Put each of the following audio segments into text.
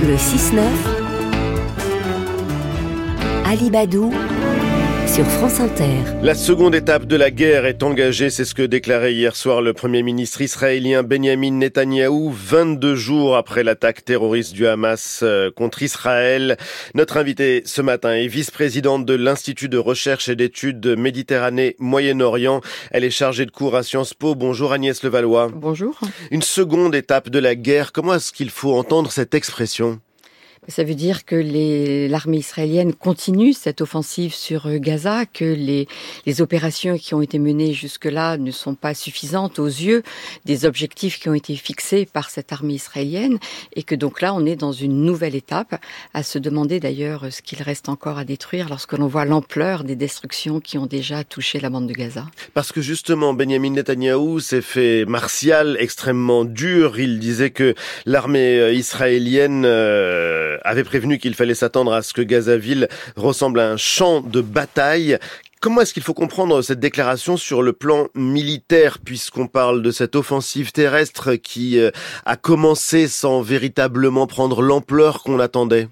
Le 6-9, Ali Badou sur France Inter. La seconde étape de la guerre est engagée, c'est ce que déclarait hier soir le Premier ministre israélien Benjamin Netanyahou, 22 jours après l'attaque terroriste du Hamas euh, contre Israël. Notre invitée ce matin est vice-présidente de l'Institut de recherche et d'études Méditerranée-Moyen-Orient. Elle est chargée de cours à Sciences Po. Bonjour Agnès Levallois. Bonjour. Une seconde étape de la guerre, comment est-ce qu'il faut entendre cette expression? Ça veut dire que l'armée israélienne continue cette offensive sur euh, Gaza, que les, les opérations qui ont été menées jusque-là ne sont pas suffisantes aux yeux des objectifs qui ont été fixés par cette armée israélienne, et que donc là, on est dans une nouvelle étape, à se demander d'ailleurs ce qu'il reste encore à détruire lorsque l'on voit l'ampleur des destructions qui ont déjà touché la bande de Gaza. Parce que justement, Benjamin Netanyahou s'est fait martial, extrêmement dur. Il disait que l'armée euh, israélienne euh, avait prévenu qu'il fallait s'attendre à ce que Gazaville ressemble à un champ de bataille. Comment est-ce qu'il faut comprendre cette déclaration sur le plan militaire, puisqu'on parle de cette offensive terrestre qui euh, a commencé sans véritablement prendre l'ampleur qu'on attendait?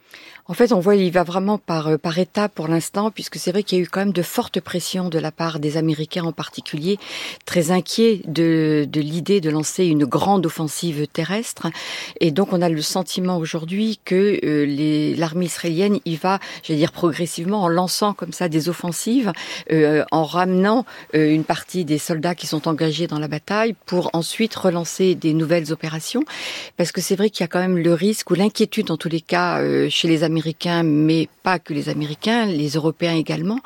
En fait, on voit il va vraiment par euh, par étapes pour l'instant, puisque c'est vrai qu'il y a eu quand même de fortes pressions de la part des Américains en particulier, très inquiets de, de l'idée de lancer une grande offensive terrestre. Et donc, on a le sentiment aujourd'hui que euh, l'armée israélienne y va, j'allais dire progressivement, en lançant comme ça des offensives, euh, en ramenant euh, une partie des soldats qui sont engagés dans la bataille pour ensuite relancer des nouvelles opérations. Parce que c'est vrai qu'il y a quand même le risque ou l'inquiétude, en tous les cas, chez les Américains Américains, mais pas que les Américains, les Européens également,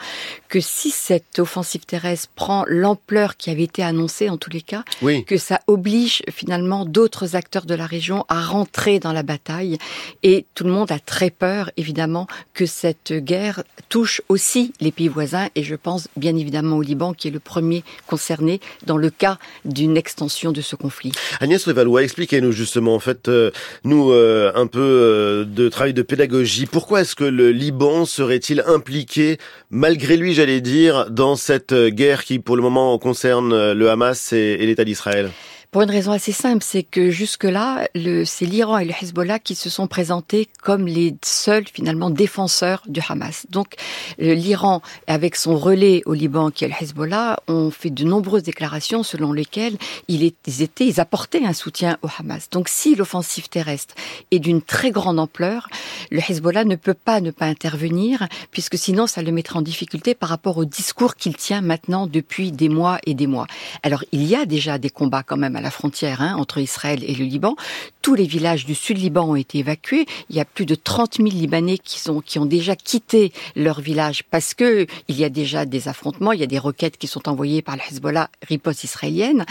que si cette offensive terrestre prend l'ampleur qui avait été annoncée en tous les cas, que ça oblige finalement d'autres acteurs de la région à rentrer dans la bataille. Et tout le monde a très peur, évidemment, que cette guerre touche aussi les pays voisins. Et je pense bien évidemment au Liban, qui est le premier concerné dans le cas d'une extension de ce conflit. Agnès Levallois, expliquez-nous justement, en fait, euh, nous, euh, un peu euh, de travail de pédagogie pourquoi est-ce que le Liban serait-il impliqué, malgré lui, j'allais dire, dans cette guerre qui, pour le moment, concerne le Hamas et l'État d'Israël? Pour une raison assez simple, c'est que jusque-là, c'est l'Iran et le Hezbollah qui se sont présentés comme les seuls finalement défenseurs du Hamas. Donc l'Iran, avec son relais au Liban qui est le Hezbollah, ont fait de nombreuses déclarations selon lesquelles ils étaient, ils apportaient un soutien au Hamas. Donc si l'offensive terrestre est d'une très grande ampleur, le Hezbollah ne peut pas ne pas intervenir, puisque sinon ça le mettrait en difficulté par rapport au discours qu'il tient maintenant depuis des mois et des mois. Alors il y a déjà des combats quand même à la frontière hein, entre Israël et le Liban. Tous les villages du sud Liban ont été évacués. Il y a plus de 30 000 Libanais qui, sont, qui ont déjà quitté leur village parce que il y a déjà des affrontements, il y a des roquettes qui sont envoyées par le Hezbollah, riposte israélienne.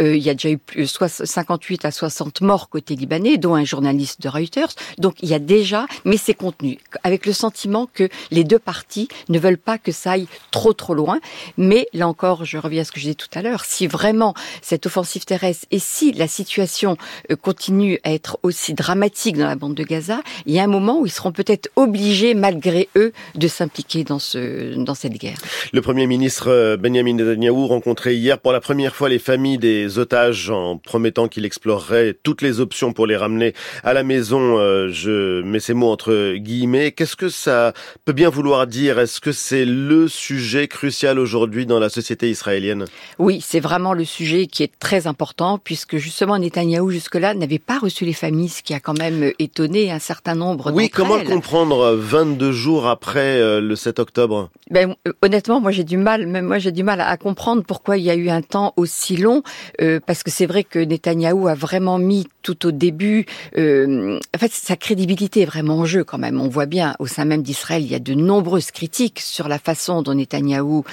Euh, il y a déjà eu 58 à 60 morts côté libanais, dont un journaliste de Reuters. Donc il y a déjà, mais c'est contenu, avec le sentiment que les deux parties ne veulent pas que ça aille trop trop loin. Mais là encore, je reviens à ce que je disais tout à l'heure, si vraiment cette offensive terrestre et si la situation euh, continue à être aussi dramatique dans la bande de Gaza, il y a un moment où ils seront peut-être obligés, malgré eux, de s'impliquer dans, ce, dans cette guerre. Le Premier ministre euh, Benjamin Netanyahu rencontrait hier pour la première fois les familles des otages en promettant qu'il explorerait toutes les options pour les ramener à la maison. Euh, je mets ces mots entre guillemets. Qu'est-ce que ça peut bien vouloir dire? Est-ce que c'est le sujet crucial aujourd'hui dans la société israélienne? Oui, c'est vraiment le sujet qui est très important puisque justement Netanyahou jusque-là n'avait pas reçu les familles, ce qui a quand même étonné un certain nombre Oui, comment comprendre 22 jours après euh, le 7 octobre? Ben, euh, Honnêtement, moi j'ai du mal, même moi j'ai du mal à comprendre pourquoi il y a eu un temps aussi long, euh, parce que c'est vrai que Netanyahou a vraiment mis tout au début, en fait sa crédibilité est vraiment en jeu quand même. On voit bien au sein même d'Israël, il y a de nombreuses critiques sur la façon dont Netanyahou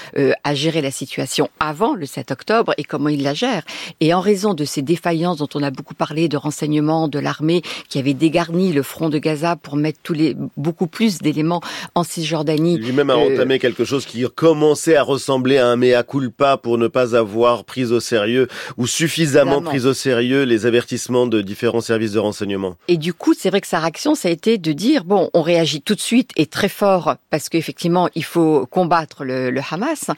a géré la situation avant le 7 octobre et comment il la gère. Et en raison de ces défaillances dont on a beaucoup parlé de renseignements de l'armée qui avait dégarni le front de Gaza pour mettre tous les beaucoup plus d'éléments en Cisjordanie. Lui-même a euh, entamé quelque chose qui commençait à ressembler à un mea culpa pour ne pas avoir pris au sérieux ou suffisamment pris au sérieux les avertissements de différents services de renseignement. Et du coup, c'est vrai que sa réaction, ça a été de dire bon, on réagit tout de suite et très fort parce qu'effectivement, il faut combattre le, le Hamas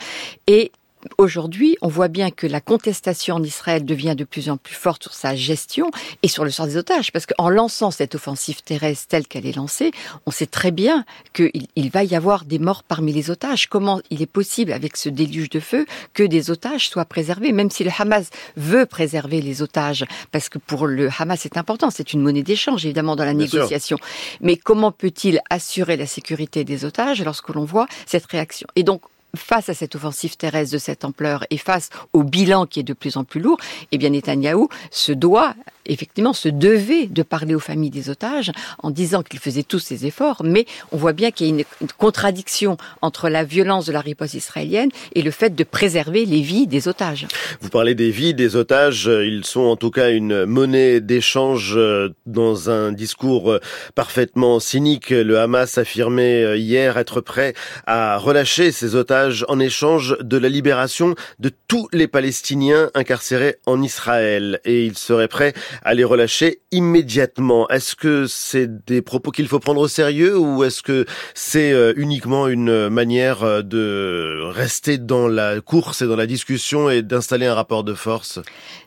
et aujourd'hui, on voit bien que la contestation en Israël devient de plus en plus forte sur sa gestion et sur le sort des otages, parce qu'en lançant cette offensive terrestre telle qu'elle est lancée, on sait très bien qu'il il va y avoir des morts parmi les otages. Comment il est possible, avec ce déluge de feu, que des otages soient préservés, même si le Hamas veut préserver les otages, parce que pour le Hamas c'est important, c'est une monnaie d'échange évidemment dans la négociation. Mais comment peut-il assurer la sécurité des otages lorsque l'on voit cette réaction? Et donc face à cette offensive terrestre de cette ampleur et face au bilan qui est de plus en plus lourd, eh bien Netanyahou se doit, effectivement, se devait de parler aux familles des otages en disant qu'il faisait tous ses efforts, mais on voit bien qu'il y a une, contradiction entre la violence de la riposte israélienne et le fait de préserver les vies des otages. Vous parlez des vies des otages, ils sont en tout cas une monnaie d'échange euh, dans un discours euh, parfaitement cynique. Le Hamas affirmait euh, hier être prêt à relâcher ses otages en échange de la libération de tous les Palestiniens incarcérés en Israël et il serait prêt à les relâcher immédiatement. Est-ce que c'est des propos qu'il faut prendre au sérieux ou est-ce que c'est euh, uniquement une manière euh, de rester dans la course et dans la discussion et d'installer un rapport de force?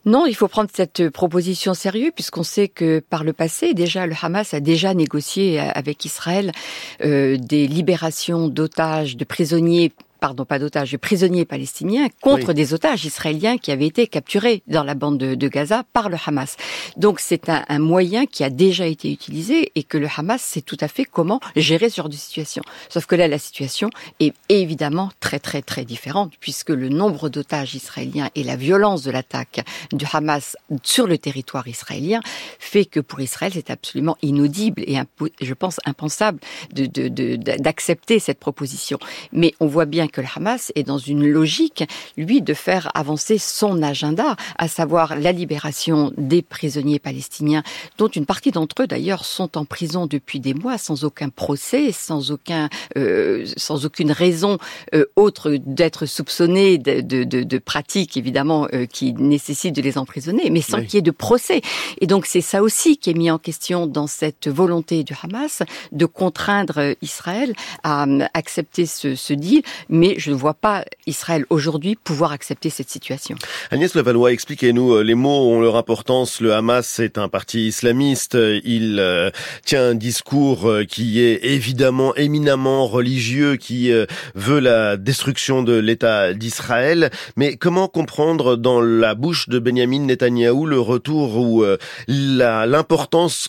Non, il faut prendre cette proposition sérieux puisqu'on sait que par le passé, déjà le Hamas a déjà négocié avec Israël euh, des libérations d'otages, de prisonniers pardon, pas d'otages, de prisonniers palestiniens contre des otages israéliens qui avaient été capturés dans la bande de, Gaza par le Hamas. Donc c'est un, un, moyen qui a déjà été utilisé et que le Hamas sait tout à fait comment gérer ce genre de situation. Sauf que là, la situation est évidemment très très très différente puisque le nombre d'otages israéliens et la violence de l'attaque du Hamas sur le territoire israélien fait que pour Israël, c'est absolument inaudible et je pense impensable d'accepter de, de, cette proposition. Mais on voit bien que le Hamas est dans une logique, lui, de faire avancer son agenda, à savoir la libération des prisonniers palestiniens, dont une partie d'entre eux, d'ailleurs, sont en prison depuis des mois, sans aucun procès, sans aucun, euh, sans aucune raison euh, autre d'être soupçonnés de, de, de, de, pratiques, évidemment, euh, qui nécessitent de les emprisonner, mais sans qu'il y ait de procès. Et donc, c'est ça aussi qui est mis en question dans cette volonté du Hamas de contraindre Israël à accepter ce, ce deal, mais je ne vois pas Israël aujourd'hui pouvoir accepter cette situation. Agnès Levallois, expliquez-nous, euh, les mots ont leur importance. Le Hamas est un parti islamiste. Il euh, tient un discours euh, qui est évidemment éminemment religieux, qui veut la destruction de l'État d'Israël. Mais comment comprendre dans la bouche de Benjamin Netanyahou le retour ou l'importance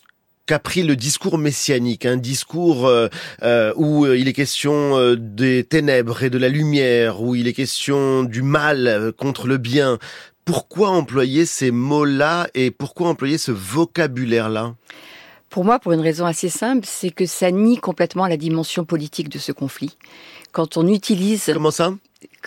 qu'a pris le discours messianique, un discours euh, euh, où euh, il est question des ténèbres et de la lumière, où il est question du mal contre le bien. Pourquoi employer ces mots-là et pourquoi employer ce vocabulaire-là? Pour moi, pour une raison assez simple, c'est que ça nie complètement la dimension politique de ce conflit. Quand on utilise... Comment ça?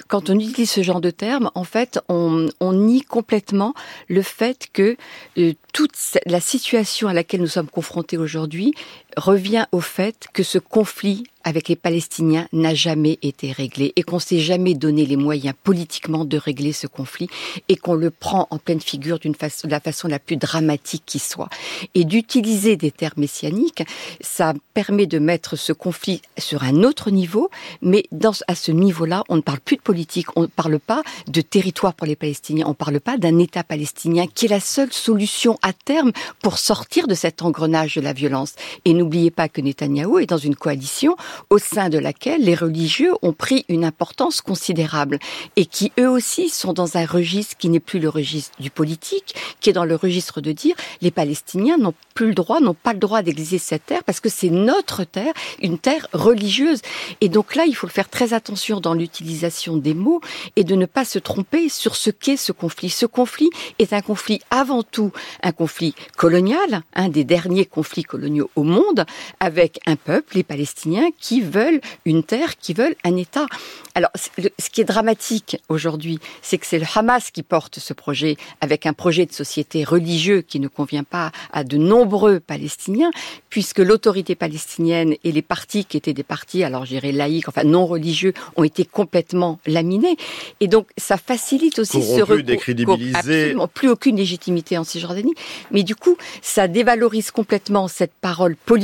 Quand on utilise ce genre de terme, en fait, on, nie complètement le fait que euh, toute la situation à laquelle nous sommes confrontés aujourd'hui revient au fait que ce conflit avec les Palestiniens n'a jamais été réglé et qu'on s'est jamais donné les moyens politiquement de régler ce conflit et qu'on le prend en pleine figure d'une façon, de la façon la plus dramatique qui soit. Et d'utiliser des termes messianiques, ça permet de mettre ce conflit sur un autre niveau, mais dans, à ce niveau-là, on ne parle plus de politique, on ne parle pas de territoire pour les Palestiniens, on ne parle pas d'un État palestinien qui est la seule solution à terme pour sortir de cet engrenage de la violence. Et n'oubliez pas que Netanyahou est dans une coalition au sein de laquelle les religieux ont pris une importance considérable et qui eux aussi sont dans un registre qui n'est plus le registre du politique, qui est dans le registre de dire les Palestiniens n'ont plus le droit, n'ont pas le droit d'exister cette terre parce que c'est notre terre, une terre religieuse. Et donc là, il faut faire très attention dans l'utilisation des mots et de ne pas se tromper sur ce qu'est ce conflit. Ce conflit est un conflit avant tout un conflit colonial, un des derniers conflits coloniaux au monde, avec un peuple, les Palestiniens, qui veulent une terre, qui veulent un État. Alors, ce qui est dramatique aujourd'hui, c'est que c'est le Hamas qui porte ce projet avec un projet de société religieux qui ne convient pas à de nombreux Palestiniens, puisque l'autorité palestinienne et les partis qui étaient des partis, alors j'irais laïcs, enfin non religieux, ont été complètement laminés. Et donc, ça facilite aussi ce recours. décrédibilisé. Absolument, plus aucune légitimité en Cisjordanie. Mais du coup, ça dévalorise complètement cette parole politique,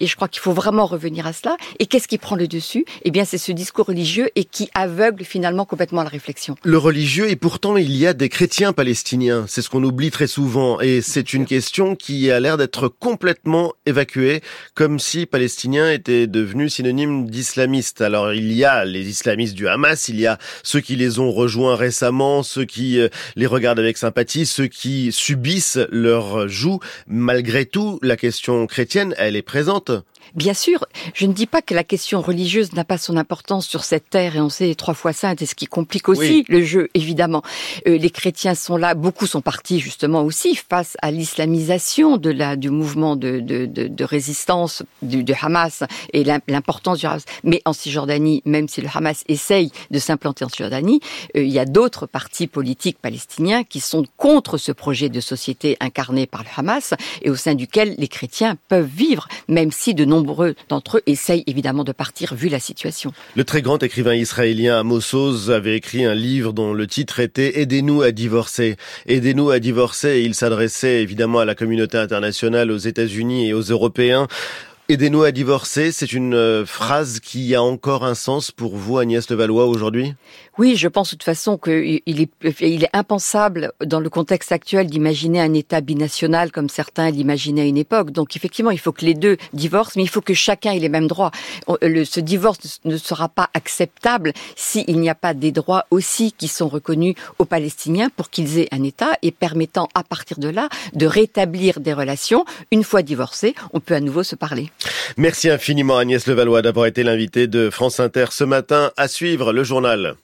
et je crois qu'il faut vraiment revenir à cela, Et qu'est-ce qui prend le dessus? Eh bien, c'est ce discours religieux et qui aveugle finalement complètement la réflexion. Le religieux, et pourtant il y a des chrétiens palestiniens. C'est ce qu'on oublie très souvent, et c'est une question qui a l'air d'être complètement évacuée, comme si palestinien était devenu synonyme d'islamiste. Alors il y a les islamistes du Hamas, il y a ceux qui les ont rejoints récemment, ceux qui euh, les regardent avec sympathie, ceux qui subissent leur joug. Malgré tout, la question chrétienne, elle est présente. Bien sûr, je ne dis pas que la question religieuse n'a pas son importance sur cette terre et on sait trois fois sainte et ce qui complique aussi le jeu, évidemment. Euh, les chrétiens sont là, beaucoup sont partis justement aussi face à l'islamisation de la du mouvement de, de, de, de résistance du, du, Hamas et l'importance du Hamas. Mais en Cisjordanie, même si le Hamas essaye de s'implanter en Cisjordanie, euh, il y a d'autres partis politiques palestiniens qui sont contre ce projet de société incarné par le Hamas et au sein duquel les chrétiens peuvent vivre, même si de nombreux d'entre eux essayent évidemment de partir vu la situation. Le très grand écrivain israélien Amos Oz avait écrit un livre dont le titre était Aidez-nous à divorcer. Aidez-nous à divorcer. il s'adressait évidemment à la communauté internationale, aux États-Unis et aux Européens. Aidez-nous à divorcer, c'est une euh, phrase qui a encore un sens pour vous, Agnès Levallois, aujourd'hui? Oui, je pense de toute façon qu'il est, il est impensable, dans le contexte actuel, d'imaginer un État binational comme certains l'imaginaient à une époque. Donc effectivement, il faut que les deux divorcent, mais il faut que chacun ait les mêmes droits. Le, ce divorce ne sera pas acceptable s'il n'y a pas des droits aussi qui sont reconnus aux Palestiniens pour qu'ils aient un État et permettant à partir de là de rétablir des relations. Une fois divorcés, on peut à nouveau se parler. Merci infiniment Agnès Levallois d'avoir été l'invité de France Inter ce matin. À suivre le journal.